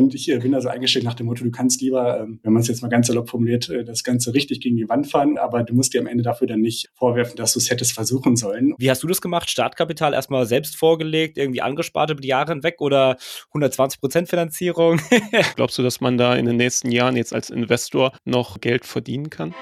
Und ich äh, bin da so eingestellt nach dem Motto, du kannst lieber, ähm, wenn man es jetzt mal ganz salopp formuliert, äh, das Ganze richtig gegen die Wand fahren, aber du musst dir am Ende dafür dann nicht vorwerfen, dass du es hättest versuchen sollen. Wie hast du das gemacht? Startkapital erstmal selbst vorgelegt, irgendwie angespart über die Jahre hinweg oder 120 Prozent Finanzierung? Glaubst du, dass man da in den nächsten Jahren jetzt als Investor noch Geld verdienen kann?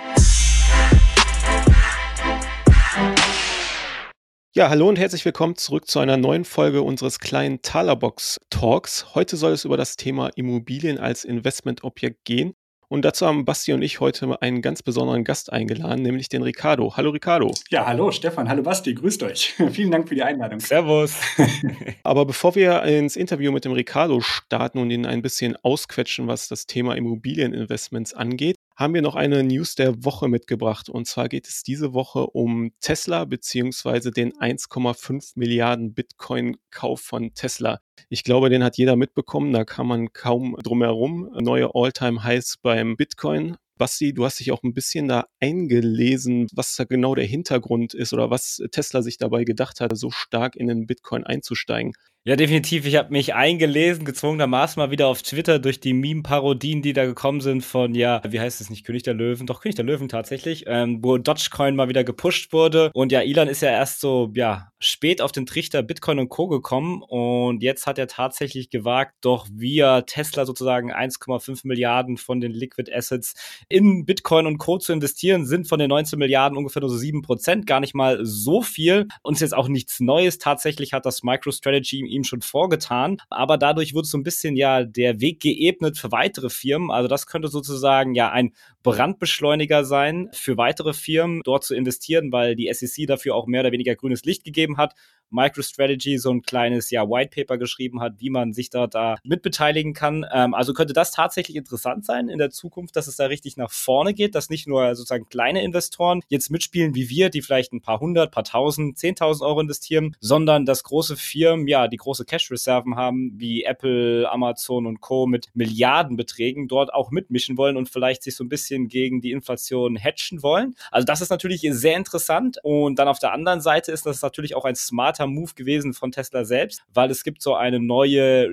Ja, hallo und herzlich willkommen zurück zu einer neuen Folge unseres kleinen Talerbox Talks. Heute soll es über das Thema Immobilien als Investmentobjekt gehen. Und dazu haben Basti und ich heute einen ganz besonderen Gast eingeladen, nämlich den Ricardo. Hallo Ricardo. Ja, hallo Stefan, hallo Basti, grüßt euch. Vielen Dank für die Einladung. Servus. Aber bevor wir ins Interview mit dem Ricardo starten und ihn ein bisschen ausquetschen, was das Thema Immobilieninvestments angeht, haben wir noch eine News der Woche mitgebracht. Und zwar geht es diese Woche um Tesla beziehungsweise den 1,5 Milliarden Bitcoin-Kauf von Tesla. Ich glaube, den hat jeder mitbekommen. Da kann man kaum drum herum. Neue All-Time-Highs beim Bitcoin. Basti, du hast dich auch ein bisschen da eingelesen, was da genau der Hintergrund ist oder was Tesla sich dabei gedacht hat, so stark in den Bitcoin einzusteigen. Ja, definitiv. Ich habe mich eingelesen, gezwungenermaßen mal wieder auf Twitter durch die Meme-Parodien, die da gekommen sind von, ja, wie heißt es nicht, König der Löwen? Doch, König der Löwen tatsächlich, ähm, wo Dogecoin mal wieder gepusht wurde. Und ja, Elon ist ja erst so, ja, spät auf den Trichter Bitcoin und Co. gekommen und jetzt hat er tatsächlich gewagt, doch via Tesla sozusagen 1,5 Milliarden von den Liquid Assets in Bitcoin und Co. zu investieren, sind von den 19 Milliarden ungefähr nur so 7 Prozent, gar nicht mal so viel. Und ist jetzt auch nichts Neues. Tatsächlich hat das MicroStrategy ihm schon vorgetan, aber dadurch wird so ein bisschen ja der Weg geebnet für weitere Firmen. Also das könnte sozusagen ja ein Brandbeschleuniger sein für weitere Firmen, dort zu investieren, weil die SEC dafür auch mehr oder weniger grünes Licht gegeben hat. MicroStrategy so ein kleines ja, White Paper geschrieben hat, wie man sich da, da mitbeteiligen kann. Ähm, also könnte das tatsächlich interessant sein in der Zukunft, dass es da richtig nach vorne geht, dass nicht nur sozusagen kleine Investoren jetzt mitspielen wie wir, die vielleicht ein paar hundert, paar tausend, zehntausend Euro investieren, sondern dass große Firmen ja die große Cash-Reserven haben, wie Apple, Amazon und Co. mit Milliardenbeträgen dort auch mitmischen wollen und vielleicht sich so ein bisschen bisschen gegen die Inflation hatchen wollen. Also das ist natürlich sehr interessant. Und dann auf der anderen Seite ist das natürlich auch ein smarter Move gewesen von Tesla selbst, weil es gibt so eine neue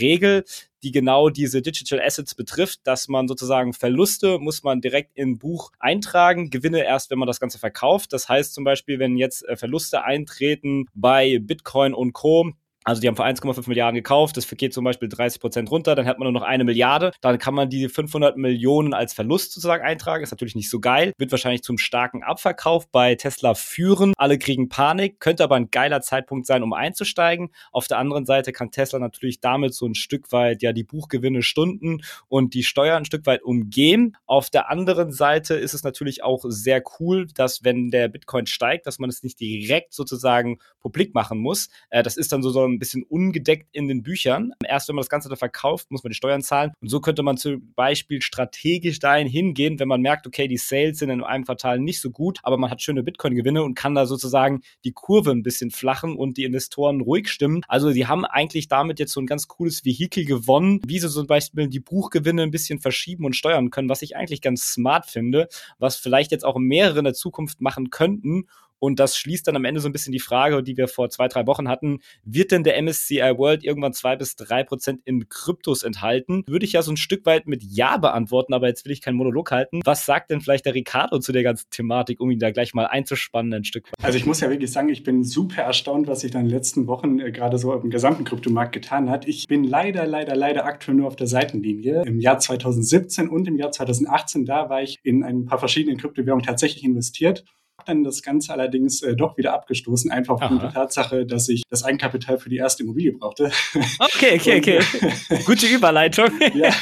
Regel, die genau diese Digital Assets betrifft, dass man sozusagen Verluste muss man direkt in Buch eintragen, Gewinne erst, wenn man das Ganze verkauft. Das heißt zum Beispiel, wenn jetzt äh, Verluste eintreten bei Bitcoin und Co., also die haben für 1,5 Milliarden gekauft, das geht zum Beispiel 30 Prozent runter, dann hat man nur noch eine Milliarde, dann kann man die 500 Millionen als Verlust sozusagen eintragen, ist natürlich nicht so geil, wird wahrscheinlich zum starken Abverkauf bei Tesla führen, alle kriegen Panik, könnte aber ein geiler Zeitpunkt sein, um einzusteigen. Auf der anderen Seite kann Tesla natürlich damit so ein Stück weit ja die Buchgewinne stunden und die Steuern ein Stück weit umgehen. Auf der anderen Seite ist es natürlich auch sehr cool, dass wenn der Bitcoin steigt, dass man es nicht direkt sozusagen publik machen muss. Äh, das ist dann so, so ein ein bisschen ungedeckt in den Büchern. Erst wenn man das Ganze dann verkauft, muss man die Steuern zahlen. Und so könnte man zum Beispiel strategisch dahin hingehen, wenn man merkt, okay, die Sales sind in einem Quartal nicht so gut, aber man hat schöne Bitcoin-Gewinne und kann da sozusagen die Kurve ein bisschen flachen und die Investoren ruhig stimmen. Also sie haben eigentlich damit jetzt so ein ganz cooles Vehikel gewonnen, wie sie zum Beispiel die Buchgewinne ein bisschen verschieben und steuern können, was ich eigentlich ganz smart finde, was vielleicht jetzt auch mehrere in der Zukunft machen könnten und das schließt dann am Ende so ein bisschen die Frage, die wir vor zwei, drei Wochen hatten. Wird denn der MSCI World irgendwann zwei bis drei Prozent in Kryptos enthalten? Würde ich ja so ein Stück weit mit Ja beantworten, aber jetzt will ich keinen Monolog halten. Was sagt denn vielleicht der Ricardo zu der ganzen Thematik, um ihn da gleich mal einzuspannen ein Stück weit? Also ich muss ja wirklich sagen, ich bin super erstaunt, was sich dann in den letzten Wochen äh, gerade so im gesamten Kryptomarkt getan hat. Ich bin leider, leider, leider aktuell nur auf der Seitenlinie. Im Jahr 2017 und im Jahr 2018, da war ich in ein paar verschiedenen Kryptowährungen tatsächlich investiert dann das Ganze allerdings äh, doch wieder abgestoßen, einfach aufgrund der Tatsache, dass ich das Eigenkapital für die erste Immobilie brauchte. Okay, okay, okay. Gute Überleitung. ja.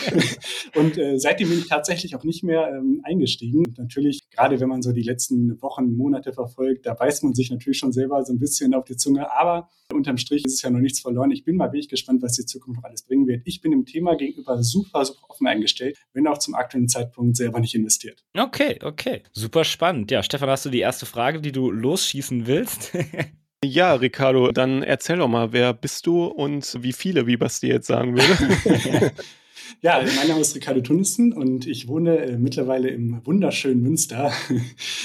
Und äh, seitdem bin ich tatsächlich auch nicht mehr ähm, eingestiegen. Und natürlich, gerade wenn man so die letzten Wochen, Monate verfolgt, da beißt man sich natürlich schon selber so ein bisschen auf die Zunge. Aber unterm Strich ist es ja noch nichts verloren. Ich bin mal wirklich gespannt, was die Zukunft noch alles bringen wird. Ich bin dem Thema gegenüber super, super offen eingestellt, wenn auch zum aktuellen Zeitpunkt selber nicht investiert. Okay, okay. Super spannend. Ja, Stefan, hast du die erste Frage, die du losschießen willst? Ja, Ricardo, dann erzähl doch mal, wer bist du und wie viele, wie Basti jetzt sagen würde? Ja, mein Name ist Ricardo Tunnissen und ich wohne äh, mittlerweile im wunderschönen Münster.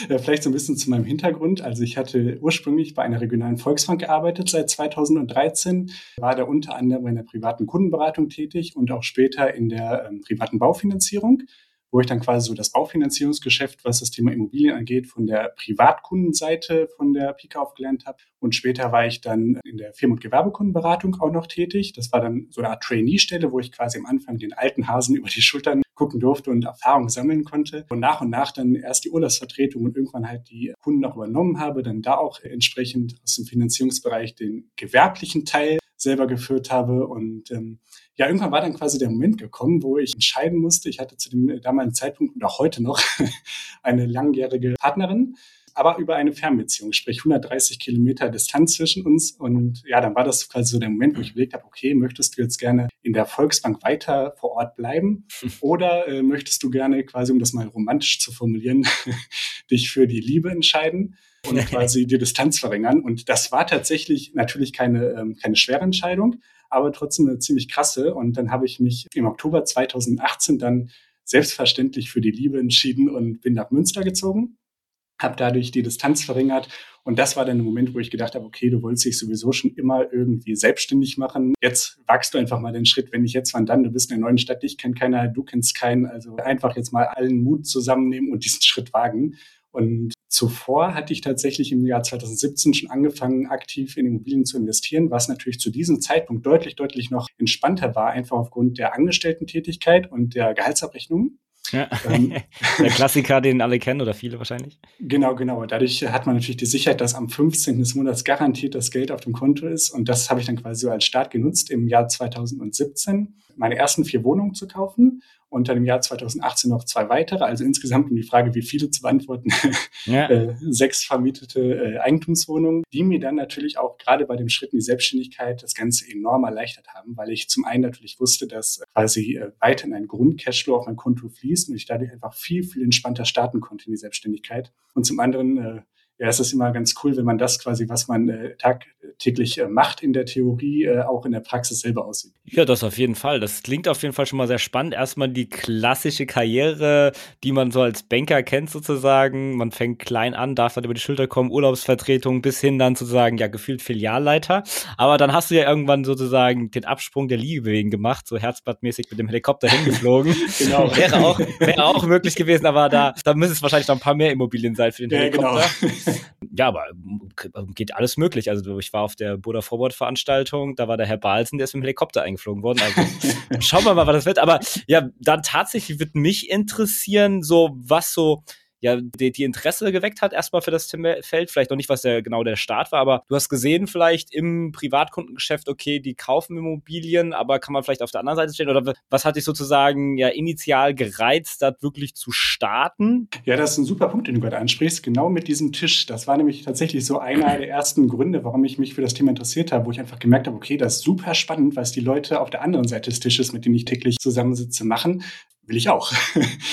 Äh, vielleicht so ein bisschen zu meinem Hintergrund. Also ich hatte ursprünglich bei einer regionalen Volksbank gearbeitet seit 2013, war da unter anderem in der privaten Kundenberatung tätig und auch später in der ähm, privaten Baufinanzierung wo ich dann quasi so das Baufinanzierungsgeschäft, was das Thema Immobilien angeht, von der Privatkundenseite von der Pika aufgelernt habe. Und später war ich dann in der Firmen- und Gewerbekundenberatung auch noch tätig. Das war dann so eine Art Trainee-Stelle, wo ich quasi am Anfang den alten Hasen über die Schultern gucken durfte und Erfahrung sammeln konnte. Und nach und nach dann erst die Urlaubsvertretung und irgendwann halt die Kunden auch übernommen habe, dann da auch entsprechend aus dem Finanzierungsbereich den gewerblichen Teil selber geführt habe. Und ähm, ja, irgendwann war dann quasi der Moment gekommen, wo ich entscheiden musste. Ich hatte zu dem damaligen Zeitpunkt und auch heute noch eine langjährige Partnerin, aber über eine Fernbeziehung, sprich 130 Kilometer Distanz zwischen uns. Und ja, dann war das quasi so der Moment, wo ich überlegt habe, okay, möchtest du jetzt gerne in der Volksbank weiter vor Ort bleiben oder äh, möchtest du gerne quasi, um das mal romantisch zu formulieren, dich für die Liebe entscheiden? Und quasi die Distanz verringern. Und das war tatsächlich natürlich keine, ähm, keine schwere Entscheidung, aber trotzdem eine ziemlich krasse. Und dann habe ich mich im Oktober 2018 dann selbstverständlich für die Liebe entschieden und bin nach Münster gezogen, habe dadurch die Distanz verringert. Und das war dann der Moment, wo ich gedacht habe, okay, du wolltest dich sowieso schon immer irgendwie selbstständig machen. Jetzt wagst du einfach mal den Schritt, wenn nicht jetzt, wann dann? Du bist in der neuen Stadt, dich kennt keiner, du kennst keinen. Also einfach jetzt mal allen Mut zusammennehmen und diesen Schritt wagen. Und zuvor hatte ich tatsächlich im Jahr 2017 schon angefangen, aktiv in Immobilien zu investieren, was natürlich zu diesem Zeitpunkt deutlich, deutlich noch entspannter war, einfach aufgrund der Angestellten-Tätigkeit und der Gehaltsabrechnung. Ja. Ähm, der Klassiker, den alle kennen oder viele wahrscheinlich. Genau, genau. Dadurch hat man natürlich die Sicherheit, dass am 15. des Monats garantiert das Geld auf dem Konto ist. Und das habe ich dann quasi so als Start genutzt, im Jahr 2017 meine ersten vier Wohnungen zu kaufen und dann im Jahr 2018 noch zwei weitere. Also insgesamt, um die Frage, wie viele zu beantworten, ja. äh, sechs vermietete äh, Eigentumswohnungen, die mir dann natürlich auch gerade bei dem Schritt in die Selbstständigkeit das Ganze enorm erleichtert haben, weil ich zum einen natürlich wusste, dass quasi äh, weiterhin ein Grundcashflow auf mein Konto fließt und ich dadurch einfach viel, viel entspannter starten konnte in die Selbstständigkeit. Und zum anderen äh, ja, es ist immer ganz cool, wenn man das quasi, was man äh, tagtäglich äh, macht in der Theorie, äh, auch in der Praxis selber aussieht. Ja, das auf jeden Fall. Das klingt auf jeden Fall schon mal sehr spannend. Erstmal die klassische Karriere, die man so als Banker kennt sozusagen. Man fängt klein an, darf dann über die Schulter kommen, Urlaubsvertretung bis hin dann sozusagen, ja, gefühlt Filialleiter. Aber dann hast du ja irgendwann sozusagen den Absprung der Liegewegen gemacht, so herzblattmäßig mit dem Helikopter hingeflogen. genau. Wäre auch, wäre auch möglich gewesen, aber da, da müssen es wahrscheinlich noch ein paar mehr Immobilien sein für den ja, genau. Helikopter. Genau. ja, aber geht alles möglich. Also ich war auf der Buddha Forward Veranstaltung, da war der Herr Balsen, der ist mit dem Helikopter eingeflogen worden. Also schauen wir mal, was das wird. Aber ja, dann tatsächlich wird mich interessieren, so was so ja, die, die Interesse geweckt hat, erstmal für das Feld. Vielleicht noch nicht, was der genau der Start war, aber du hast gesehen, vielleicht im Privatkundengeschäft, okay, die kaufen Immobilien, aber kann man vielleicht auf der anderen Seite stehen? Oder was hat dich sozusagen ja initial gereizt, das wirklich zu starten? Ja, das ist ein super Punkt, den du gerade ansprichst. Genau mit diesem Tisch. Das war nämlich tatsächlich so einer der ersten Gründe, warum ich mich für das Thema interessiert habe, wo ich einfach gemerkt habe, okay, das ist super spannend, was die Leute auf der anderen Seite des Tisches, mit denen ich täglich zusammensitze, machen will ich auch.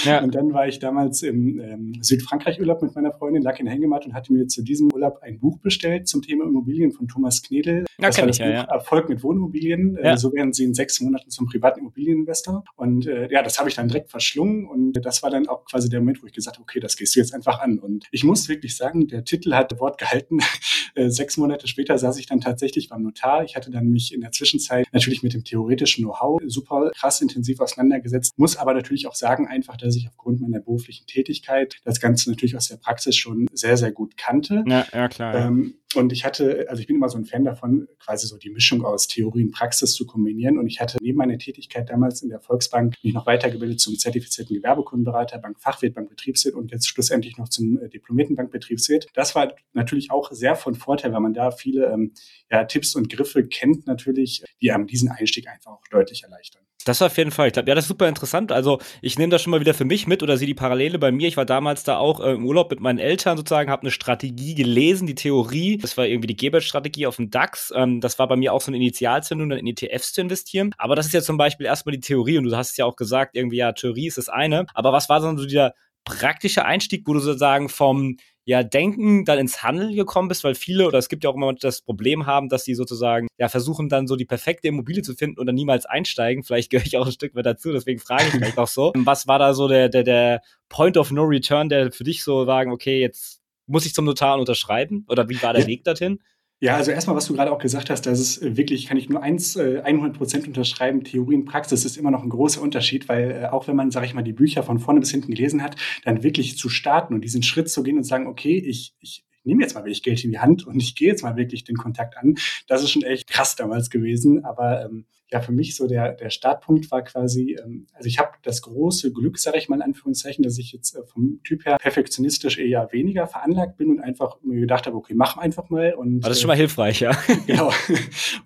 Ja. Und dann war ich damals im ähm, Südfrankreich-Urlaub mit meiner Freundin, lag in der Hängematte und hatte mir zu diesem Urlaub ein Buch bestellt zum Thema Immobilien von Thomas Knedel. Ja, das war das ich, Buch ja, Erfolg mit Wohnimmobilien. Äh, ja. Äh, so werden Sie in sechs Monaten zum privaten Immobilieninvestor. Und äh, ja, das habe ich dann direkt verschlungen und das war dann auch quasi der Moment, wo ich gesagt habe, okay, das gehst du jetzt einfach an. Und ich muss wirklich sagen, der Titel hat Wort gehalten. Äh, sechs Monate später saß ich dann tatsächlich beim Notar. Ich hatte dann mich in der Zwischenzeit natürlich mit dem theoretischen Know-how super krass intensiv auseinandergesetzt, muss aber natürlich auch sagen einfach, dass ich aufgrund meiner beruflichen Tätigkeit das Ganze natürlich aus der Praxis schon sehr, sehr gut kannte. Ja, ja klar. Ja. Ähm, und ich hatte, also ich bin immer so ein Fan davon, quasi so die Mischung aus Theorie und Praxis zu kombinieren. Und ich hatte neben meiner Tätigkeit damals in der Volksbank mich noch weitergebildet zum zertifizierten Gewerbekundenberater, Bankfachwirt, Bankbetriebswirt und jetzt schlussendlich noch zum äh, diplomierten Bankbetriebswirt. Das war natürlich auch sehr von Vorteil, weil man da viele ähm, ja, Tipps und Griffe kennt natürlich, die einem diesen Einstieg einfach auch deutlich erleichtern. Das auf jeden Fall. Ich glaube, ja, das ist super interessant. Also ich nehme das schon mal wieder für mich mit oder sehe die Parallele bei mir. Ich war damals da auch äh, im Urlaub mit meinen Eltern sozusagen, habe eine Strategie gelesen, die Theorie. Das war irgendwie die Gebert-Strategie auf dem DAX. Ähm, das war bei mir auch so eine Initialzündung, dann in ETFs zu investieren. Aber das ist ja zum Beispiel erstmal die Theorie und du hast es ja auch gesagt, irgendwie ja, Theorie ist das eine. Aber was war so dieser praktische Einstieg, wo du sozusagen vom ja, Denken dann ins Handeln gekommen bist, weil viele oder es gibt ja auch immer das Problem haben, dass sie sozusagen ja versuchen dann so die perfekte Immobilie zu finden und dann niemals einsteigen. Vielleicht gehöre ich auch ein Stück weit dazu, deswegen frage ich vielleicht auch so. Was war da so der, der, der Point of No Return, der für dich so sagen, okay, jetzt muss ich zum Notar unterschreiben? Oder wie war der. Weg dorthin? Ja, also erstmal, was du gerade auch gesagt hast, dass es wirklich, kann ich nur eins, 100 äh, Prozent unterschreiben, Theorie und Praxis ist immer noch ein großer Unterschied, weil äh, auch wenn man, sage ich mal, die Bücher von vorne bis hinten gelesen hat, dann wirklich zu starten und diesen Schritt zu gehen und sagen, okay, ich, ich nehme jetzt mal wirklich Geld in die Hand und ich gehe jetzt mal wirklich den Kontakt an. Das ist schon echt krass damals gewesen. Aber ähm, ja, für mich so der, der Startpunkt war quasi, ähm, also ich habe das große Glück, sage ich mal in Anführungszeichen, dass ich jetzt äh, vom Typ her perfektionistisch eher weniger veranlagt bin und einfach mir gedacht habe, okay, mach einfach mal. Und, Aber das ist schon mal hilfreich, ja. genau.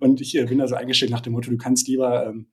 Und ich äh, bin also eingestellt nach dem Motto, du kannst lieber ähm,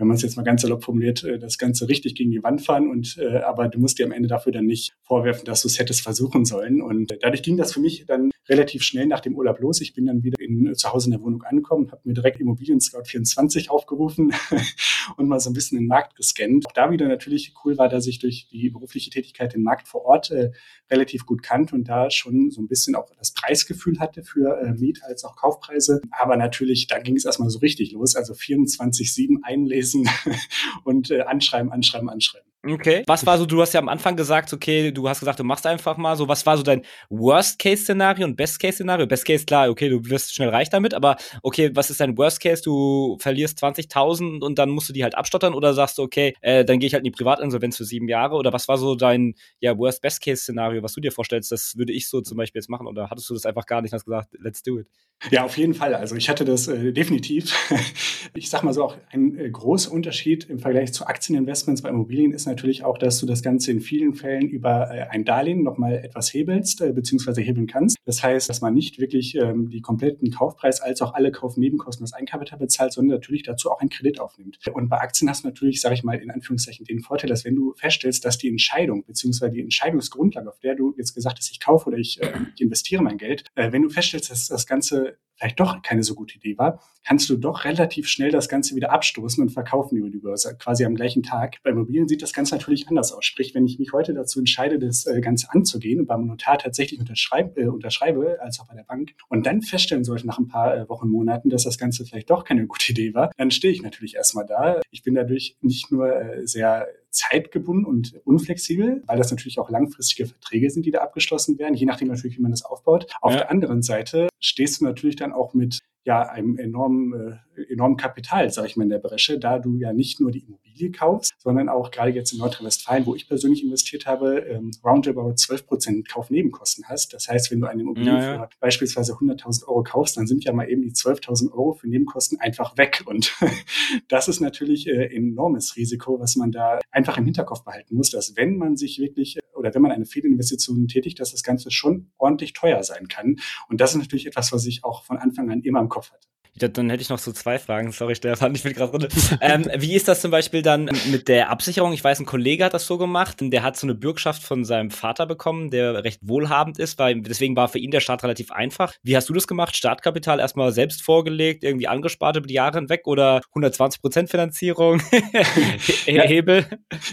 wenn man es jetzt mal ganz salopp formuliert, äh, das Ganze richtig gegen die Wand fahren und äh, aber du musst dir am Ende dafür dann nicht vorwerfen, dass du es hättest versuchen sollen. Und dadurch ging das für mich dann relativ schnell nach dem Urlaub los. Ich bin dann wieder in, zu Hause in der Wohnung angekommen, habe mir direkt Immobilien Scout 24 aufgerufen und mal so ein bisschen den Markt gescannt. Auch da wieder natürlich cool war, dass ich durch die berufliche Tätigkeit den Markt vor Ort äh, relativ gut kannte und da schon so ein bisschen auch das Preisgefühl hatte für äh, Miet- als auch Kaufpreise. Aber natürlich, da ging es erstmal so richtig los. Also 24-7 einlesen und äh, anschreiben, anschreiben, anschreiben. Okay. Was war so, du hast ja am Anfang gesagt, okay, du hast gesagt, du machst einfach mal so. Was war so dein Worst-Case-Szenario und Best-Case-Szenario? Best-Case, klar, okay, du wirst schnell reich damit, aber okay, was ist dein Worst-Case? Du verlierst 20.000 und dann musst du die halt abstottern oder sagst du, okay, äh, dann gehe ich halt in die Privatinsolvenz für sieben Jahre oder was war so dein, ja, Worst-Best-Case-Szenario, was du dir vorstellst, das würde ich so zum Beispiel jetzt machen oder hattest du das einfach gar nicht und hast gesagt, let's do it? Ja, auf jeden Fall. Also ich hatte das äh, definitiv. ich sag mal so, auch ein äh, großer Unterschied im Vergleich zu Aktieninvestments bei Immobilien ist natürlich auch, dass du das Ganze in vielen Fällen über äh, ein Darlehen nochmal etwas hebelst, äh, beziehungsweise hebeln kannst. Das heißt, dass man nicht wirklich ähm, die kompletten Kaufpreis als auch alle Kaufnebenkosten aus Eigenkapital bezahlt, sondern natürlich dazu auch einen Kredit aufnimmt. Und bei Aktien hast du natürlich, sage ich mal, in Anführungszeichen den Vorteil, dass wenn du feststellst, dass die Entscheidung, beziehungsweise die Entscheidungsgrundlage, auf der du jetzt gesagt hast, ich kaufe oder ich, äh, ich investiere mein Geld, äh, wenn du feststellst, dass das Ganze vielleicht doch keine so gute Idee war, kannst du doch relativ schnell das Ganze wieder abstoßen und verkaufen über die Börse, quasi am gleichen Tag. Bei Immobilien sieht das Ganze natürlich anders aus. Sprich, wenn ich mich heute dazu entscheide, das äh, Ganze anzugehen und beim Notar tatsächlich unterschreibe, äh, unterschreibe, als auch bei der Bank, und dann feststellen sollte nach ein paar äh, Wochen, Monaten, dass das Ganze vielleicht doch keine gute Idee war, dann stehe ich natürlich erstmal da. Ich bin dadurch nicht nur äh, sehr zeitgebunden und unflexibel, weil das natürlich auch langfristige Verträge sind, die da abgeschlossen werden, je nachdem natürlich, wie man das aufbaut. Auf ja. der anderen Seite stehst du natürlich dann auch mit ja einem enormen, äh, enormen Kapital, sage ich mal, in der Bresche, da du ja nicht nur die Immobilie kaufst, sondern auch gerade jetzt in Nordrhein-Westfalen, wo ich persönlich investiert habe, ähm, roundabout 12 Prozent Kaufnebenkosten hast. Das heißt, wenn du eine Immobilie ja, ja. für beispielsweise 100.000 Euro kaufst, dann sind ja mal eben die 12.000 Euro für Nebenkosten einfach weg. Und das ist natürlich äh, enormes Risiko, was man da einfach im Hinterkopf behalten muss, dass wenn man sich wirklich äh, oder wenn man eine Fehlinvestition tätigt, dass das Ganze schon ordentlich teuer sein kann. Und das ist natürlich etwas, was ich auch von Anfang an immer im Kopf hatte. Dann hätte ich noch so zwei Fragen. Sorry, Stefan, ich bin gerade runter. ähm, wie ist das zum Beispiel dann mit der Absicherung? Ich weiß, ein Kollege hat das so gemacht. Der hat so eine Bürgschaft von seinem Vater bekommen, der recht wohlhabend ist. Weil, deswegen war für ihn der Start relativ einfach. Wie hast du das gemacht? Startkapital erstmal selbst vorgelegt, irgendwie angespart über die Jahre hinweg oder 120% Finanzierung? Hebel?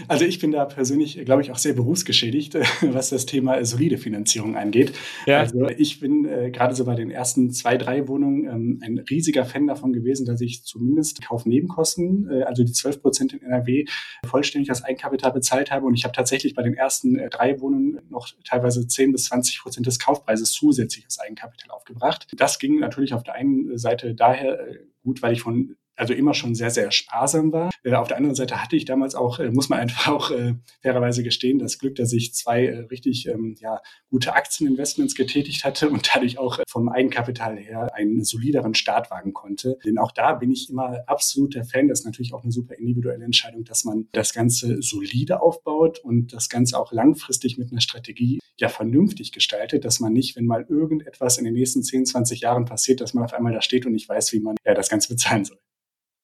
Also ich bin da persönlich, glaube ich, auch sehr berufsgeschädigt, was das Thema solide Finanzierung angeht. Ja. Also ich bin äh, gerade so bei den ersten zwei, drei Wohnungen ähm, ein riesiger riesiger Fan davon gewesen, dass ich zumindest Kaufnebenkosten, äh, also die 12 Prozent in NRW, vollständig als Eigenkapital bezahlt habe. Und ich habe tatsächlich bei den ersten äh, drei Wohnungen noch teilweise 10 bis 20 Prozent des Kaufpreises zusätzlich als Eigenkapital aufgebracht. Das ging natürlich auf der einen Seite daher äh, gut, weil ich von also immer schon sehr, sehr sparsam war. Äh, auf der anderen Seite hatte ich damals auch, äh, muss man einfach auch äh, fairerweise gestehen, das Glück, dass ich zwei äh, richtig ähm, ja, gute Aktieninvestments getätigt hatte und dadurch auch vom Eigenkapital her einen solideren Start wagen konnte. Denn auch da bin ich immer absoluter Fan. Das ist natürlich auch eine super individuelle Entscheidung, dass man das Ganze solide aufbaut und das Ganze auch langfristig mit einer Strategie ja vernünftig gestaltet, dass man nicht, wenn mal irgendetwas in den nächsten 10, 20 Jahren passiert, dass man auf einmal da steht und nicht weiß, wie man ja, das Ganze bezahlen soll.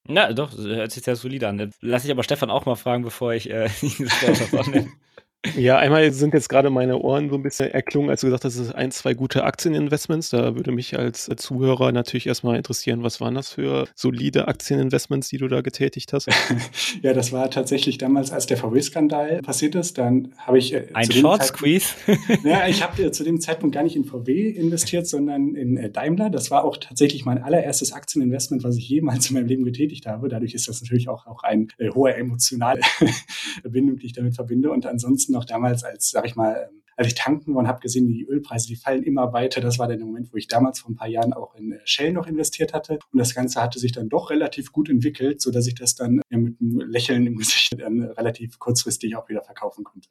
Na, doch, hört sich sehr solide an. Lass ich aber Stefan auch mal fragen, bevor ich äh, das annehme. Ja, einmal sind jetzt gerade meine Ohren so ein bisschen erklungen, als du gesagt hast, es ist ein, zwei gute Aktieninvestments. Da würde mich als Zuhörer natürlich erstmal interessieren, was waren das für solide Aktieninvestments, die du da getätigt hast? ja, das war tatsächlich damals, als der VW-Skandal passiert ist. Dann habe ich. Äh, ein Short Squeeze? ja, ich habe äh, zu dem Zeitpunkt gar nicht in VW investiert, sondern in äh, Daimler. Das war auch tatsächlich mein allererstes Aktieninvestment, was ich jemals in meinem Leben getätigt habe. Dadurch ist das natürlich auch, auch eine äh, hohe emotionale Bindung, die ich damit verbinde. Und ansonsten noch damals als, sag ich mal, ähm, als ich tanken war und habe gesehen, die Ölpreise, die fallen immer weiter. Das war dann der Moment, wo ich damals vor ein paar Jahren auch in äh, Shell noch investiert hatte. Und das Ganze hatte sich dann doch relativ gut entwickelt, so dass ich das dann mit einem Lächeln im Gesicht dann relativ kurzfristig auch wieder verkaufen konnte.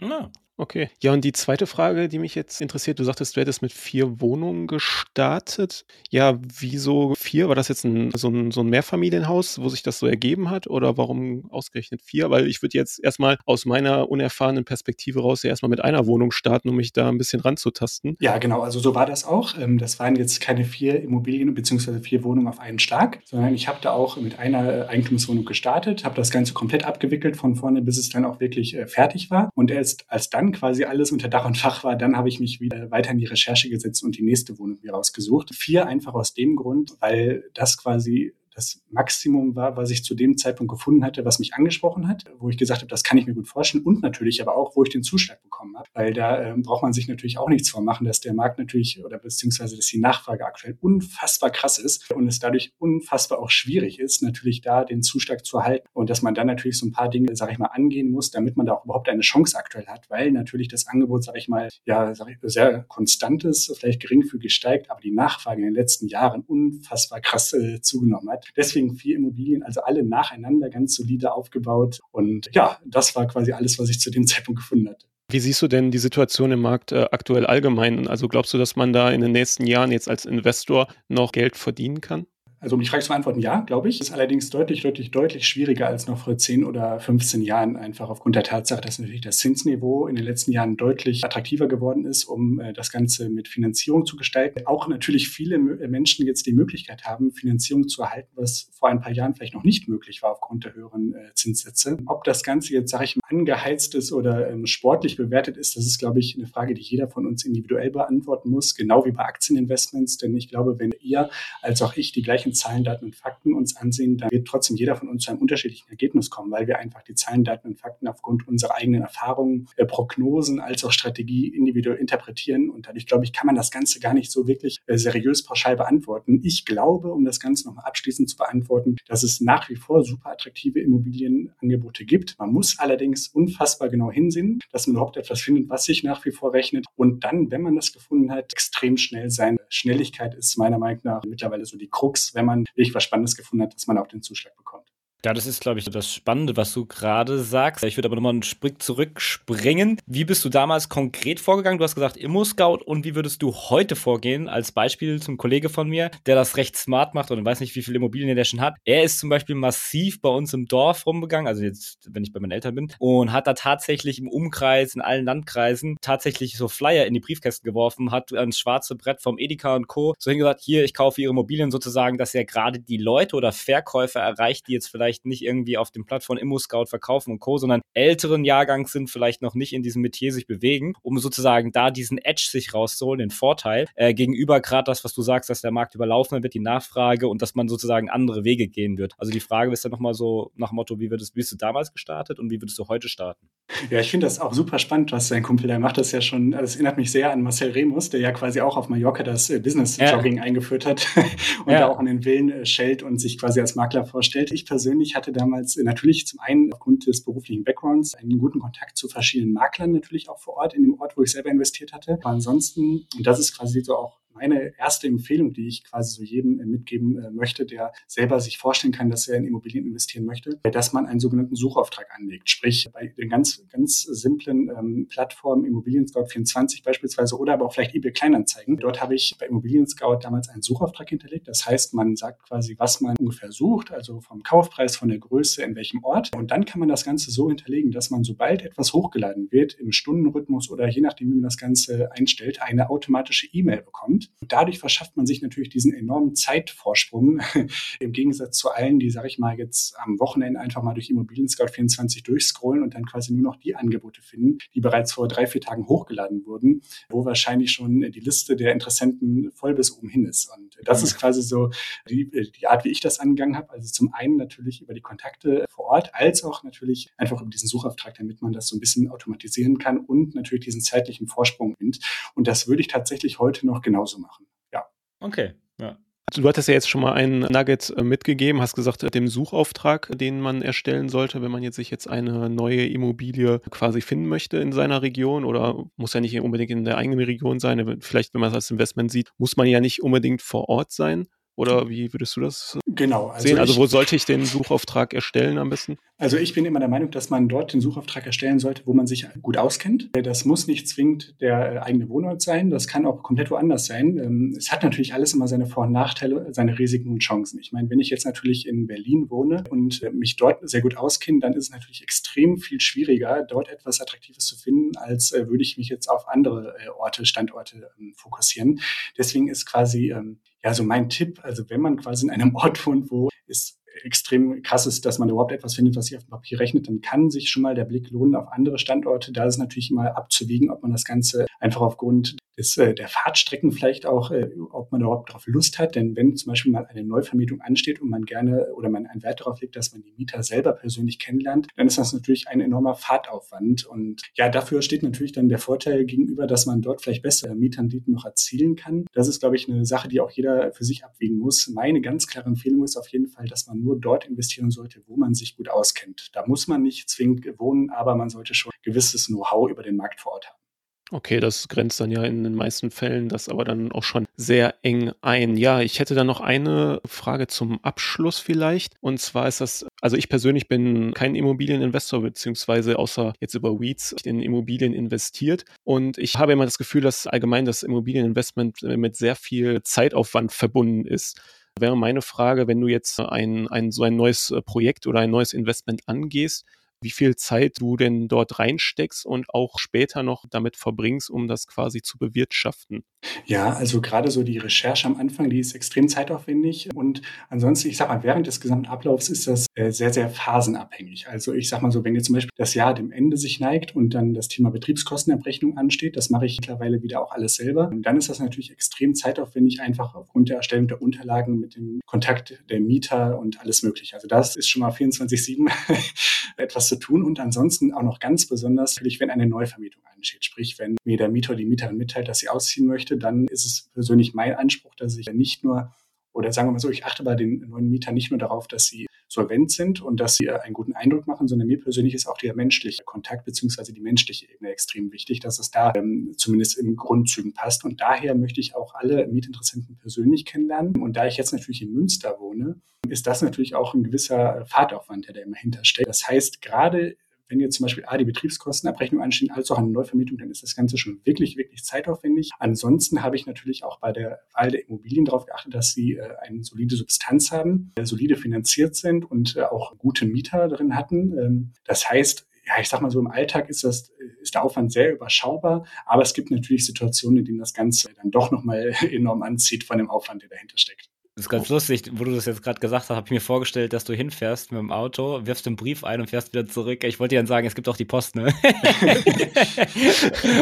Ja, okay. Ja, und die zweite Frage, die mich jetzt interessiert, du sagtest, du hättest mit vier Wohnungen gestartet. Ja, wieso vier? War das jetzt ein, so, ein, so ein Mehrfamilienhaus, wo sich das so ergeben hat? Oder warum ausgerechnet vier? Weil ich würde jetzt erstmal aus meiner unerfahrenen Perspektive raus ja erstmal mit einer Wohnung starten, um mich da ein bisschen ranzutasten. Ja, genau. Also so war das auch. Ähm, das waren jetzt keine vier Immobilien bzw. vier Wohnungen auf einen Schlag, sondern ich habe da auch mit einer äh, Eigentumswohnung gestartet, habe das Ganze komplett abgewickelt von vorne, bis es dann auch wirklich äh, fertig war. Und er erst als dann quasi alles unter Dach und Fach war, dann habe ich mich wieder weiter in die Recherche gesetzt und die nächste Wohnung mir rausgesucht. Vier einfach aus dem Grund, weil das quasi das Maximum war, was ich zu dem Zeitpunkt gefunden hatte, was mich angesprochen hat, wo ich gesagt habe, das kann ich mir gut vorstellen und natürlich aber auch, wo ich den Zuschlag bekommen habe, weil da äh, braucht man sich natürlich auch nichts vormachen, dass der Markt natürlich oder beziehungsweise dass die Nachfrage aktuell unfassbar krass ist und es dadurch unfassbar auch schwierig ist, natürlich da den Zuschlag zu halten und dass man dann natürlich so ein paar Dinge, sage ich mal, angehen muss, damit man da auch überhaupt eine Chance aktuell hat, weil natürlich das Angebot, sage ich mal, ja, sag ich, sehr konstant ist, vielleicht geringfügig steigt, aber die Nachfrage in den letzten Jahren unfassbar krass äh, zugenommen hat. Deswegen vier Immobilien, also alle nacheinander ganz solide aufgebaut. Und ja, das war quasi alles, was ich zu dem Zeitpunkt gefunden hatte. Wie siehst du denn die Situation im Markt äh, aktuell allgemein? Also glaubst du, dass man da in den nächsten Jahren jetzt als Investor noch Geld verdienen kann? Also um die Frage zu beantworten, ja, glaube ich. Ist allerdings deutlich, deutlich, deutlich schwieriger als noch vor 10 oder 15 Jahren, einfach aufgrund der Tatsache, dass natürlich das Zinsniveau in den letzten Jahren deutlich attraktiver geworden ist, um äh, das Ganze mit Finanzierung zu gestalten. Auch natürlich viele äh, Menschen jetzt die Möglichkeit haben, Finanzierung zu erhalten, was vor ein paar Jahren vielleicht noch nicht möglich war aufgrund der höheren äh, Zinssätze. Ob das Ganze jetzt, sage ich mal, angeheizt ist oder ähm, sportlich bewertet ist, das ist, glaube ich, eine Frage, die jeder von uns individuell beantworten muss, genau wie bei Aktieninvestments. Denn ich glaube, wenn ihr als auch ich die gleichen gleichen Zahlen, Daten und Fakten uns ansehen, dann wird trotzdem jeder von uns zu einem unterschiedlichen Ergebnis kommen, weil wir einfach die Zahlen, Daten und Fakten aufgrund unserer eigenen Erfahrungen, äh, Prognosen als auch Strategie individuell interpretieren. Und dadurch, glaube ich, kann man das Ganze gar nicht so wirklich äh, seriös pauschal beantworten. Ich glaube, um das Ganze nochmal abschließend zu beantworten, dass es nach wie vor super attraktive Immobilienangebote gibt. Man muss allerdings unfassbar genau hinsehen, dass man überhaupt etwas findet, was sich nach wie vor rechnet. Und dann, wenn man das gefunden hat, extrem schnell sein. Schnelligkeit ist meiner Meinung nach mittlerweile so die Krux, wenn man wirklich was Spannendes gefunden hat, dass man auch den Zuschlag bekommt. Ja, das ist, glaube ich, das Spannende, was du gerade sagst. Ich würde aber nochmal einen Sprick zurückspringen. Wie bist du damals konkret vorgegangen? Du hast gesagt Immo-Scout und wie würdest du heute vorgehen? Als Beispiel zum Kollege von mir, der das recht smart macht und weiß nicht, wie viele Immobilien der schon hat. Er ist zum Beispiel massiv bei uns im Dorf rumgegangen, also jetzt, wenn ich bei meinen Eltern bin, und hat da tatsächlich im Umkreis, in allen Landkreisen, tatsächlich so Flyer in die Briefkästen geworfen, hat ans schwarze Brett vom Edeka und Co. so hingesagt, hier, ich kaufe ihre Immobilien sozusagen, dass er gerade die Leute oder Verkäufer erreicht, die jetzt vielleicht vielleicht nicht irgendwie auf dem Plattform Immo-Scout verkaufen und Co., sondern älteren Jahrgangs sind, vielleicht noch nicht in diesem Metier sich bewegen, um sozusagen da diesen Edge sich rauszuholen, den Vorteil, äh, gegenüber gerade das, was du sagst, dass der Markt überlaufen wird, die Nachfrage und dass man sozusagen andere Wege gehen wird. Also die Frage ist dann nochmal so nach Motto, wie würdest, bist du damals gestartet und wie würdest du heute starten? Ja, ich finde das auch super spannend, was dein Kumpel, der macht das ja schon, das erinnert mich sehr an Marcel Remus, der ja quasi auch auf Mallorca das äh, Business-Jogging ja. eingeführt hat und ja. da auch an den Villen äh, schellt und sich quasi als Makler vorstellt. Ich persönlich persönlich hatte damals natürlich zum einen aufgrund des beruflichen Backgrounds einen guten Kontakt zu verschiedenen Maklern natürlich auch vor Ort, in dem Ort, wo ich selber investiert hatte. Aber ansonsten, und das ist quasi so auch meine erste Empfehlung, die ich quasi so jedem äh, mitgeben äh, möchte, der selber sich vorstellen kann, dass er in Immobilien investieren möchte, dass man einen sogenannten Suchauftrag anlegt. Sprich, bei den ganz, ganz simplen ähm, Plattformen Immobilien Scout 24 beispielsweise oder aber auch vielleicht eBay Kleinanzeigen. Dort habe ich bei Immobilien Scout damals einen Suchauftrag hinterlegt. Das heißt, man sagt quasi, was man ungefähr sucht, also vom Kaufpreis, von der Größe, in welchem Ort. Und dann kann man das Ganze so hinterlegen, dass man, sobald etwas hochgeladen wird, im Stundenrhythmus oder je nachdem, wie man das Ganze einstellt, eine automatische E-Mail bekommt sind. Dadurch verschafft man sich natürlich diesen enormen Zeitvorsprung im Gegensatz zu allen, die, sage ich mal, jetzt am Wochenende einfach mal durch Immobilien Scout 24 durchscrollen und dann quasi nur noch die Angebote finden, die bereits vor drei, vier Tagen hochgeladen wurden, wo wahrscheinlich schon die Liste der Interessenten voll bis oben hin ist. Und das ist quasi so die, die Art, wie ich das angegangen habe. Also zum einen natürlich über die Kontakte vor Ort, als auch natürlich einfach über diesen Suchauftrag, damit man das so ein bisschen automatisieren kann und natürlich diesen zeitlichen Vorsprung nimmt. Und das würde ich tatsächlich heute noch genauso machen. Ja. Okay, ja. Also du hattest ja jetzt schon mal einen Nugget äh, mitgegeben, hast gesagt, äh, dem Suchauftrag, den man erstellen sollte, wenn man jetzt sich jetzt eine neue Immobilie quasi finden möchte in seiner Region oder muss ja nicht unbedingt in der eigenen Region sein. Vielleicht, wenn man es als Investment sieht, muss man ja nicht unbedingt vor Ort sein. Oder wie würdest du das genau, also sehen? Also wo sollte ich den Suchauftrag erstellen am besten? Also ich bin immer der Meinung, dass man dort den Suchauftrag erstellen sollte, wo man sich gut auskennt. Das muss nicht zwingend der äh, eigene Wohnort sein. Das kann auch komplett woanders sein. Ähm, es hat natürlich alles immer seine Vor- und Nachteile, seine Risiken und Chancen. Ich meine, wenn ich jetzt natürlich in Berlin wohne und äh, mich dort sehr gut auskenne, dann ist es natürlich extrem viel schwieriger, dort etwas Attraktives zu finden, als äh, würde ich mich jetzt auf andere Orte, Standorte ähm, fokussieren. Deswegen ist quasi ähm, ja, so mein Tipp, also wenn man quasi in einem Ort wohnt, wo es extrem krass ist, dass man überhaupt etwas findet, was sich auf dem Papier rechnet, dann kann sich schon mal der Blick lohnen auf andere Standorte. Da ist natürlich immer abzuwiegen, ob man das Ganze einfach aufgrund des, äh, der Fahrtstrecken vielleicht auch, äh, ob man überhaupt darauf Lust hat. Denn wenn zum Beispiel mal eine Neuvermietung ansteht und man gerne oder man einen Wert darauf legt, dass man die Mieter selber persönlich kennenlernt, dann ist das natürlich ein enormer Fahrtaufwand. Und ja, dafür steht natürlich dann der Vorteil gegenüber, dass man dort vielleicht bessere Mieternditen noch erzielen kann. Das ist, glaube ich, eine Sache, die auch jeder für sich abwägen muss. Meine ganz klare Empfehlung ist auf jeden Fall, dass man nur dort investieren sollte, wo man sich gut auskennt. Da muss man nicht zwingend wohnen, aber man sollte schon gewisses Know-how über den Markt vor Ort haben. Okay, das grenzt dann ja in den meisten Fällen das aber dann auch schon sehr eng ein. Ja, ich hätte da noch eine Frage zum Abschluss vielleicht. Und zwar ist das, also ich persönlich bin kein Immobilieninvestor, beziehungsweise außer jetzt über Weeds in Immobilien investiert. Und ich habe immer das Gefühl, dass allgemein das Immobilieninvestment mit sehr viel Zeitaufwand verbunden ist wäre meine Frage, wenn du jetzt ein, ein, so ein neues Projekt oder ein neues Investment angehst, wie viel Zeit du denn dort reinsteckst und auch später noch damit verbringst, um das quasi zu bewirtschaften. Ja, also gerade so die Recherche am Anfang, die ist extrem zeitaufwendig. Und ansonsten, ich sag mal, während des gesamten Ablaufs ist das äh, sehr, sehr phasenabhängig. Also ich sag mal so, wenn jetzt zum Beispiel das Jahr dem Ende sich neigt und dann das Thema Betriebskostenabrechnung ansteht, das mache ich mittlerweile wieder auch alles selber. Und dann ist das natürlich extrem zeitaufwendig, einfach aufgrund der Erstellung der Unterlagen mit dem Kontakt der Mieter und alles mögliche. Also das ist schon mal 24-7 etwas zu tun. Und ansonsten auch noch ganz besonders natürlich, wenn eine Neuvermietung ansteht. Sprich, wenn mir der Mieter oder die Mieterin mitteilt, dass sie ausziehen möchte, dann ist es persönlich mein Anspruch, dass ich nicht nur oder sagen wir mal so, ich achte bei den neuen Mietern nicht nur darauf, dass sie solvent sind und dass sie einen guten Eindruck machen, sondern mir persönlich ist auch der menschliche Kontakt beziehungsweise die menschliche Ebene extrem wichtig, dass es da ähm, zumindest in Grundzügen passt. Und daher möchte ich auch alle Mietinteressenten persönlich kennenlernen. Und da ich jetzt natürlich in Münster wohne, ist das natürlich auch ein gewisser Fahrtaufwand, der da immer hintersteckt. Das heißt, gerade wenn jetzt zum Beispiel A, die Betriebskostenabrechnung anstehen, als auch eine Neuvermietung, dann ist das Ganze schon wirklich, wirklich zeitaufwendig. Ansonsten habe ich natürlich auch bei der Wahl der Immobilien darauf geachtet, dass sie äh, eine solide Substanz haben, äh, solide finanziert sind und äh, auch gute Mieter drin hatten. Ähm, das heißt, ja, ich sag mal so, im Alltag ist das, ist der Aufwand sehr überschaubar, aber es gibt natürlich Situationen, in denen das Ganze dann doch nochmal enorm anzieht von dem Aufwand, der dahinter steckt. Das ist ganz oh. lustig, wo du das jetzt gerade gesagt hast, habe ich mir vorgestellt, dass du hinfährst mit dem Auto, wirfst den Brief ein und fährst wieder zurück. Ich wollte dir dann sagen, es gibt auch die Post, ne?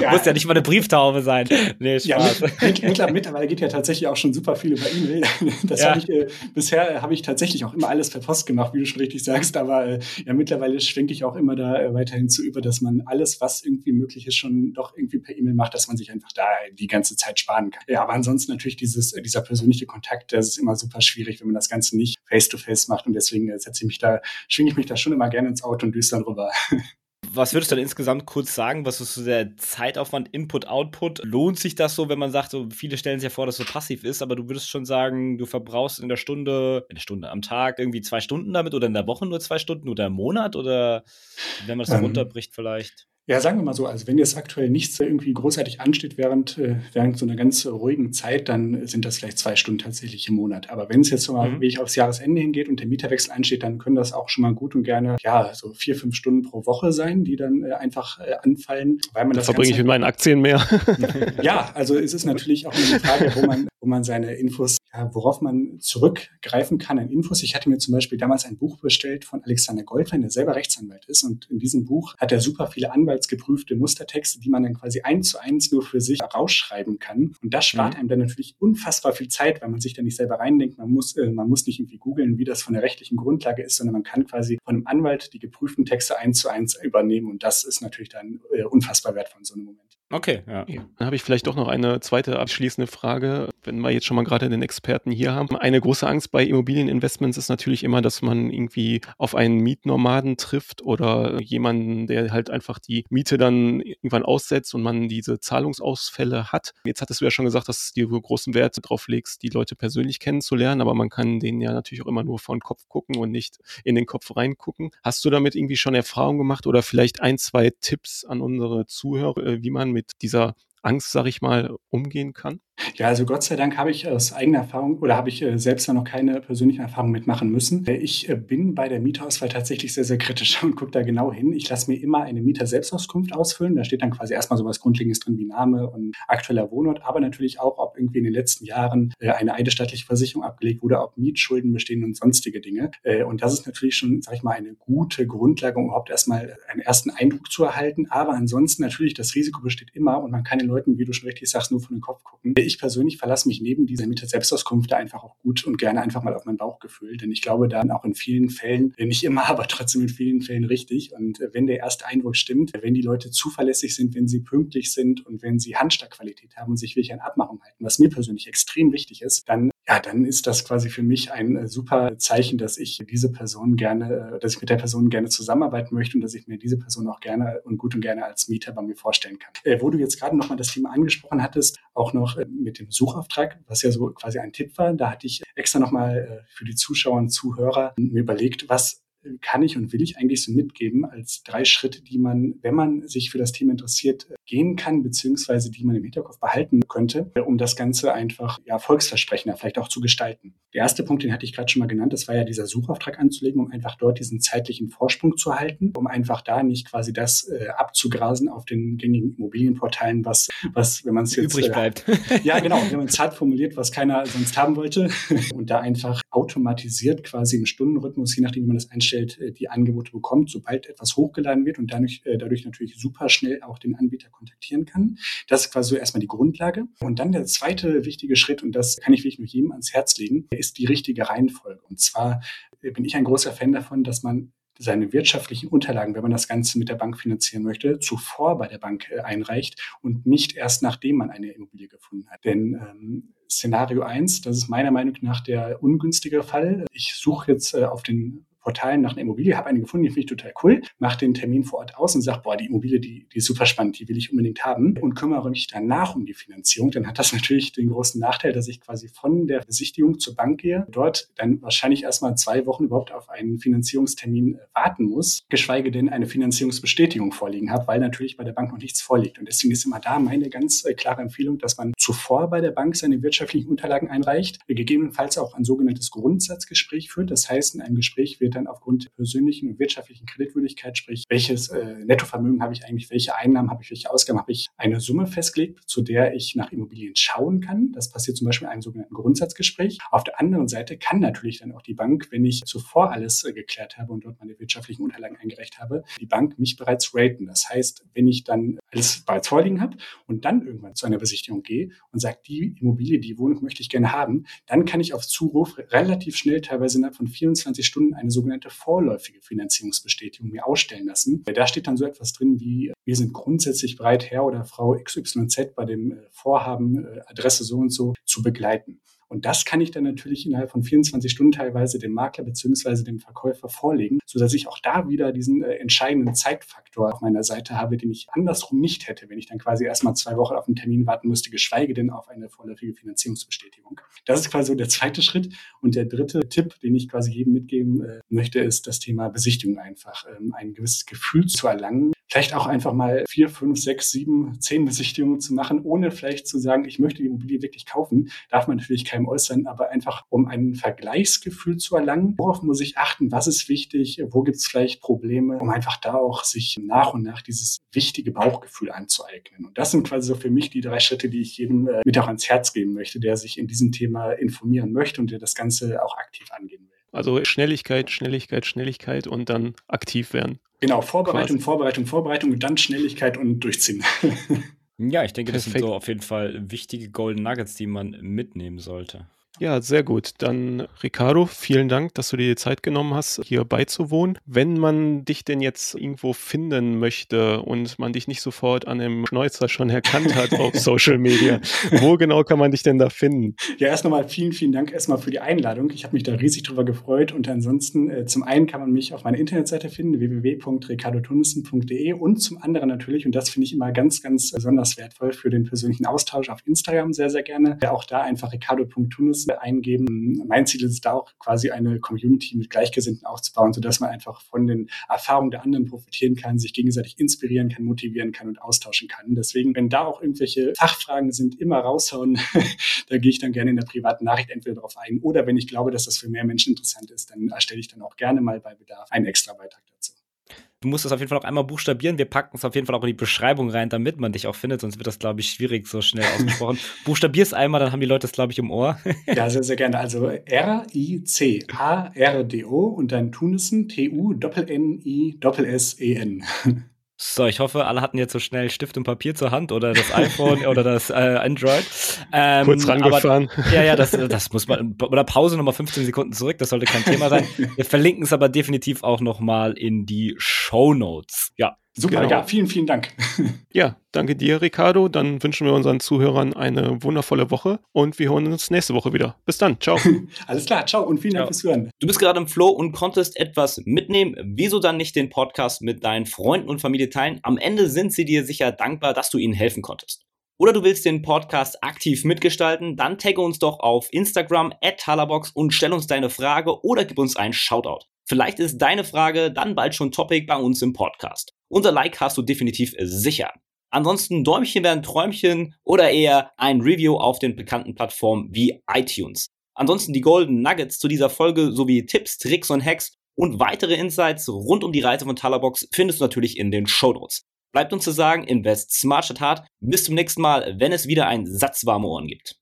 ja. Muss ja nicht mal eine Brieftaube sein. Nee, Spaß. Ja, mit, mit, mittlerweile geht ja tatsächlich auch schon super viel über E-Mail. Das ja. habe ich, äh, bisher habe ich tatsächlich auch immer alles per Post gemacht, wie du schon richtig sagst, aber äh, ja, mittlerweile schwenke ich auch immer da äh, weiterhin zu über, dass man alles, was irgendwie möglich ist, schon doch irgendwie per E-Mail macht, dass man sich einfach da die ganze Zeit sparen kann. Ja, aber ansonsten natürlich dieses, dieser persönliche Kontakt, das ist immer immer super schwierig, wenn man das Ganze nicht face-to-face -face macht. Und deswegen äh, setze ich mich da, schwinge ich mich da schon immer gerne ins Auto und düster drüber. Was würdest du dann insgesamt kurz sagen? Was ist so der Zeitaufwand, Input, Output? Lohnt sich das so, wenn man sagt, so viele stellen sich ja vor, dass es so passiv ist, aber du würdest schon sagen, du verbrauchst in der Stunde, in der Stunde am Tag irgendwie zwei Stunden damit oder in der Woche nur zwei Stunden oder im Monat oder wenn man das so ähm, runterbricht vielleicht? Ja, sagen wir mal so, also wenn jetzt aktuell nichts irgendwie großartig ansteht während, äh, während so einer ganz ruhigen Zeit, dann sind das vielleicht zwei Stunden tatsächlich im Monat. Aber wenn es jetzt so mal mhm. wie aufs Jahresende hingeht und der Mieterwechsel ansteht, dann können das auch schon mal gut und gerne, ja, so vier, fünf Stunden pro Woche sein, die dann äh, einfach äh, anfallen, weil man da das verbringe ich mit meinen Aktien mehr. ja, also es ist natürlich auch eine Frage, wo man, wo man seine Infos, ja, worauf man zurückgreifen kann an Infos. Ich hatte mir zum Beispiel damals ein Buch bestellt von Alexander Goldwein, der selber Rechtsanwalt ist und in diesem Buch hat er super viele anwaltsgeprüfte Mustertexte, die man dann quasi eins zu eins nur für sich rausschreiben kann. Und das spart mhm. einem dann natürlich unfassbar viel Zeit, weil man sich da nicht selber reindenkt. Man muss, äh, man muss nicht irgendwie googeln, wie das von der rechtlichen Grundlage ist, sondern man kann quasi von einem Anwalt die geprüften Texte eins zu eins übernehmen. Und das ist natürlich dann äh, unfassbar wertvoll in so einem Moment. Okay, ja. Dann habe ich vielleicht doch noch eine zweite abschließende Frage, wenn wir jetzt schon mal gerade den Experten hier haben. Eine große Angst bei Immobilieninvestments ist natürlich immer, dass man irgendwie auf einen Mietnomaden trifft oder jemanden, der halt einfach die Miete dann irgendwann aussetzt und man diese Zahlungsausfälle hat. Jetzt hattest du ja schon gesagt, dass du großen Wert darauf legst, die Leute persönlich kennenzulernen, aber man kann denen ja natürlich auch immer nur vor den Kopf gucken und nicht in den Kopf reingucken. Hast du damit irgendwie schon Erfahrung gemacht oder vielleicht ein, zwei Tipps an unsere Zuhörer, äh, wie man mit dieser Angst, sag ich mal, umgehen kann? Ja, also Gott sei Dank habe ich aus eigener Erfahrung oder habe ich äh, selbst noch keine persönlichen Erfahrungen mitmachen müssen. Äh, ich äh, bin bei der Mieterauswahl tatsächlich sehr, sehr kritisch und gucke da genau hin. Ich lasse mir immer eine Mieter-Selbstauskunft ausfüllen. Da steht dann quasi erstmal so was Grundlegendes drin wie Name und aktueller Wohnort, aber natürlich auch, ob irgendwie in den letzten Jahren eine eidesstattliche Versicherung abgelegt wurde, ob Mietschulden bestehen und sonstige Dinge. Und das ist natürlich schon, sag ich mal, eine gute Grundlage, um überhaupt erstmal einen ersten Eindruck zu erhalten. Aber ansonsten natürlich, das Risiko besteht immer und man kann den Leuten, wie du schon richtig sagst, nur von den Kopf gucken ich persönlich verlasse mich neben dieser Mieter-Selbstauskunft einfach auch gut und gerne einfach mal auf mein Bauchgefühl, denn ich glaube dann auch in vielen Fällen, nicht immer, aber trotzdem in vielen Fällen richtig. Und äh, wenn der erste Eindruck stimmt, wenn die Leute zuverlässig sind, wenn sie pünktlich sind und wenn sie Handstagqualität haben und sich wirklich an Abmachung halten, was mir persönlich extrem wichtig ist, dann ja, dann ist das quasi für mich ein äh, super Zeichen, dass ich diese Person gerne, äh, dass ich mit der Person gerne zusammenarbeiten möchte und dass ich mir diese Person auch gerne und gut und gerne als Mieter bei mir vorstellen kann. Äh, wo du jetzt gerade nochmal das Thema angesprochen hattest, auch noch äh, mit dem Suchauftrag, was ja so quasi ein Tipp war, da hatte ich extra nochmal äh, für die Zuschauer und Zuhörer mir überlegt, was kann ich und will ich eigentlich so mitgeben als drei Schritte, die man, wenn man sich für das Thema interessiert, gehen kann, beziehungsweise die man im Hinterkopf behalten könnte, um das Ganze einfach ja, erfolgsversprechender vielleicht auch zu gestalten. Der erste Punkt, den hatte ich gerade schon mal genannt, das war ja dieser Suchauftrag anzulegen, um einfach dort diesen zeitlichen Vorsprung zu halten, um einfach da nicht quasi das äh, abzugrasen auf den gängigen Immobilienportalen, was, was wenn man es jetzt übrig äh, bleibt. Äh, ja, genau, wenn man es hart formuliert, was keiner sonst haben wollte und da einfach automatisiert quasi im Stundenrhythmus, je nachdem, wie man das einstellt, Umfeld äh, die Angebote bekommt, sobald etwas hochgeladen wird und dadurch, äh, dadurch natürlich super schnell auch den Anbieter kontaktieren kann. Das ist quasi so erstmal die Grundlage. Und dann der zweite wichtige Schritt, und das kann ich wirklich nur jedem ans Herz legen, ist die richtige Reihenfolge. Und zwar äh, bin ich ein großer Fan davon, dass man seine wirtschaftlichen Unterlagen, wenn man das Ganze mit der Bank finanzieren möchte, zuvor bei der Bank einreicht und nicht erst nachdem man eine Immobilie gefunden hat. Denn ähm, Szenario eins, das ist meiner Meinung nach der ungünstige Fall. Ich suche jetzt äh, auf den Portalen nach einer Immobilie, habe eine gefunden, die finde ich total cool, mache den Termin vor Ort aus und sage, boah, die Immobilie, die, die ist super spannend, die will ich unbedingt haben und kümmere mich danach um die Finanzierung. Dann hat das natürlich den großen Nachteil, dass ich quasi von der Besichtigung zur Bank gehe, dort dann wahrscheinlich erstmal zwei Wochen überhaupt auf einen Finanzierungstermin äh, warten muss, geschweige denn eine Finanzierungsbestätigung vorliegen habe, weil natürlich bei der Bank noch nichts vorliegt. Und deswegen ist immer da meine ganz äh, klare Empfehlung, dass man zuvor bei der Bank seine wirtschaftlichen Unterlagen einreicht, gegebenenfalls auch ein sogenanntes Grundsatzgespräch führt. Das heißt, in einem Gespräch wird dann aufgrund der persönlichen und wirtschaftlichen Kreditwürdigkeit, sprich, welches äh, Nettovermögen habe ich eigentlich, welche Einnahmen habe ich, welche Ausgaben habe ich, eine Summe festgelegt, zu der ich nach Immobilien schauen kann. Das passiert zum Beispiel in einem sogenannten Grundsatzgespräch. Auf der anderen Seite kann natürlich dann auch die Bank, wenn ich zuvor alles äh, geklärt habe und dort meine wirtschaftlichen Unterlagen eingereicht habe, die Bank mich bereits raten. Das heißt, wenn ich dann alles bereits vorliegen habe und dann irgendwann zu einer Besichtigung gehe und sage, die Immobilie, die Wohnung möchte ich gerne haben, dann kann ich auf Zuruf relativ schnell, teilweise innerhalb von 24 Stunden, eine sogenannte sogenannte vorläufige Finanzierungsbestätigung mir ausstellen lassen. Da steht dann so etwas drin wie, wir sind grundsätzlich bereit, Herr oder Frau XYZ bei dem äh, Vorhaben, äh, Adresse so und so zu begleiten. Und das kann ich dann natürlich innerhalb von 24 Stunden teilweise dem Makler beziehungsweise dem Verkäufer vorlegen, sodass ich auch da wieder diesen äh, entscheidenden Zeitfaktor auf meiner Seite habe, den ich andersrum nicht hätte, wenn ich dann quasi erstmal zwei Wochen auf einen Termin warten müsste, geschweige denn auf eine vorläufige Finanzierungsbestätigung. Das ist quasi so der zweite Schritt. Und der dritte Tipp, den ich quasi jedem mitgeben äh, möchte, ist das Thema Besichtigung einfach. Ähm, ein gewisses Gefühl zu erlangen, vielleicht auch einfach mal vier, fünf, sechs, sieben, zehn Besichtigungen zu machen, ohne vielleicht zu sagen, ich möchte die Immobilie wirklich kaufen, darf man natürlich keinem äußern, aber einfach um ein Vergleichsgefühl zu erlangen, worauf muss ich achten, was ist wichtig, wo gibt es vielleicht Probleme, um einfach da auch sich nach und nach dieses wichtige Bauchgefühl anzueignen. Und das sind quasi so für mich die drei Schritte, die ich jedem äh, mit auch ans Herz geben möchte, der sich in diesem Thema informieren möchte und der das Ganze auch aktiv angehen will. Also Schnelligkeit, Schnelligkeit, Schnelligkeit und dann aktiv werden. Genau, Vorbereitung, Quasi. Vorbereitung, Vorbereitung, dann Schnelligkeit und durchziehen. ja, ich denke, Perfekt. das sind so auf jeden Fall wichtige Golden Nuggets, die man mitnehmen sollte. Ja, sehr gut. Dann, Ricardo, vielen Dank, dass du dir die Zeit genommen hast, hier beizuwohnen. Wenn man dich denn jetzt irgendwo finden möchte und man dich nicht sofort an dem Schnäuzer schon erkannt hat auf Social Media, wo genau kann man dich denn da finden? Ja, erst nochmal vielen, vielen Dank erstmal für die Einladung. Ich habe mich da riesig drüber gefreut. Und ansonsten, äh, zum einen kann man mich auf meiner Internetseite finden, www.ricardotunnissen.de und zum anderen natürlich, und das finde ich immer ganz, ganz besonders wertvoll für den persönlichen Austausch auf Instagram sehr, sehr gerne. Auch da einfach ricardo.tunnissen eingeben. Mein Ziel ist da auch quasi eine Community mit Gleichgesinnten aufzubauen, sodass man einfach von den Erfahrungen der anderen profitieren kann, sich gegenseitig inspirieren kann, motivieren kann und austauschen kann. Deswegen, wenn da auch irgendwelche Fachfragen sind, immer raushauen. da gehe ich dann gerne in der privaten Nachricht entweder darauf ein oder wenn ich glaube, dass das für mehr Menschen interessant ist, dann erstelle ich dann auch gerne mal bei Bedarf einen extra Beitrag dazu. Du musst es auf jeden Fall auch einmal buchstabieren. Wir packen es auf jeden Fall auch in die Beschreibung rein, damit man dich auch findet, sonst wird das, glaube ich, schwierig so schnell ausgesprochen. Buchstabier es einmal, dann haben die Leute das, glaube ich, im Ohr. ja, sehr, sehr gerne. Also R-I-C-A-R-D-O und dann Tunissen, T-U-N-N-I-S-S-E-N. So, ich hoffe, alle hatten jetzt so schnell Stift und Papier zur Hand oder das iPhone oder das äh, Android. Ähm, Kurz rangefahren. Aber, ja, ja, das, das muss man, oder Pause nochmal 15 Sekunden zurück, das sollte kein Thema sein. Wir verlinken es aber definitiv auch nochmal in die Show Notes. Ja, Super, genau. ja, vielen, vielen Dank. Ja, danke dir, Ricardo. Dann wünschen wir unseren Zuhörern eine wundervolle Woche und wir hören uns nächste Woche wieder. Bis dann, ciao. Alles klar, ciao und vielen Dank fürs Hören. Du bist gerade im Flow und konntest etwas mitnehmen. Wieso dann nicht den Podcast mit deinen Freunden und Familie teilen? Am Ende sind sie dir sicher dankbar, dass du ihnen helfen konntest. Oder du willst den Podcast aktiv mitgestalten, dann tagge uns doch auf Instagram at Halabox und stell uns deine Frage oder gib uns einen Shoutout. Vielleicht ist deine Frage dann bald schon Topic bei uns im Podcast. Unser Like hast du definitiv sicher. Ansonsten Däumchen werden Träumchen oder eher ein Review auf den bekannten Plattformen wie iTunes. Ansonsten die Golden Nuggets zu dieser Folge sowie Tipps, Tricks und Hacks und weitere Insights rund um die Reise von Talabox findest du natürlich in den Show Notes. Bleibt uns zu sagen, invest smart statt hart. Bis zum nächsten Mal, wenn es wieder ein Satz warme Ohren gibt.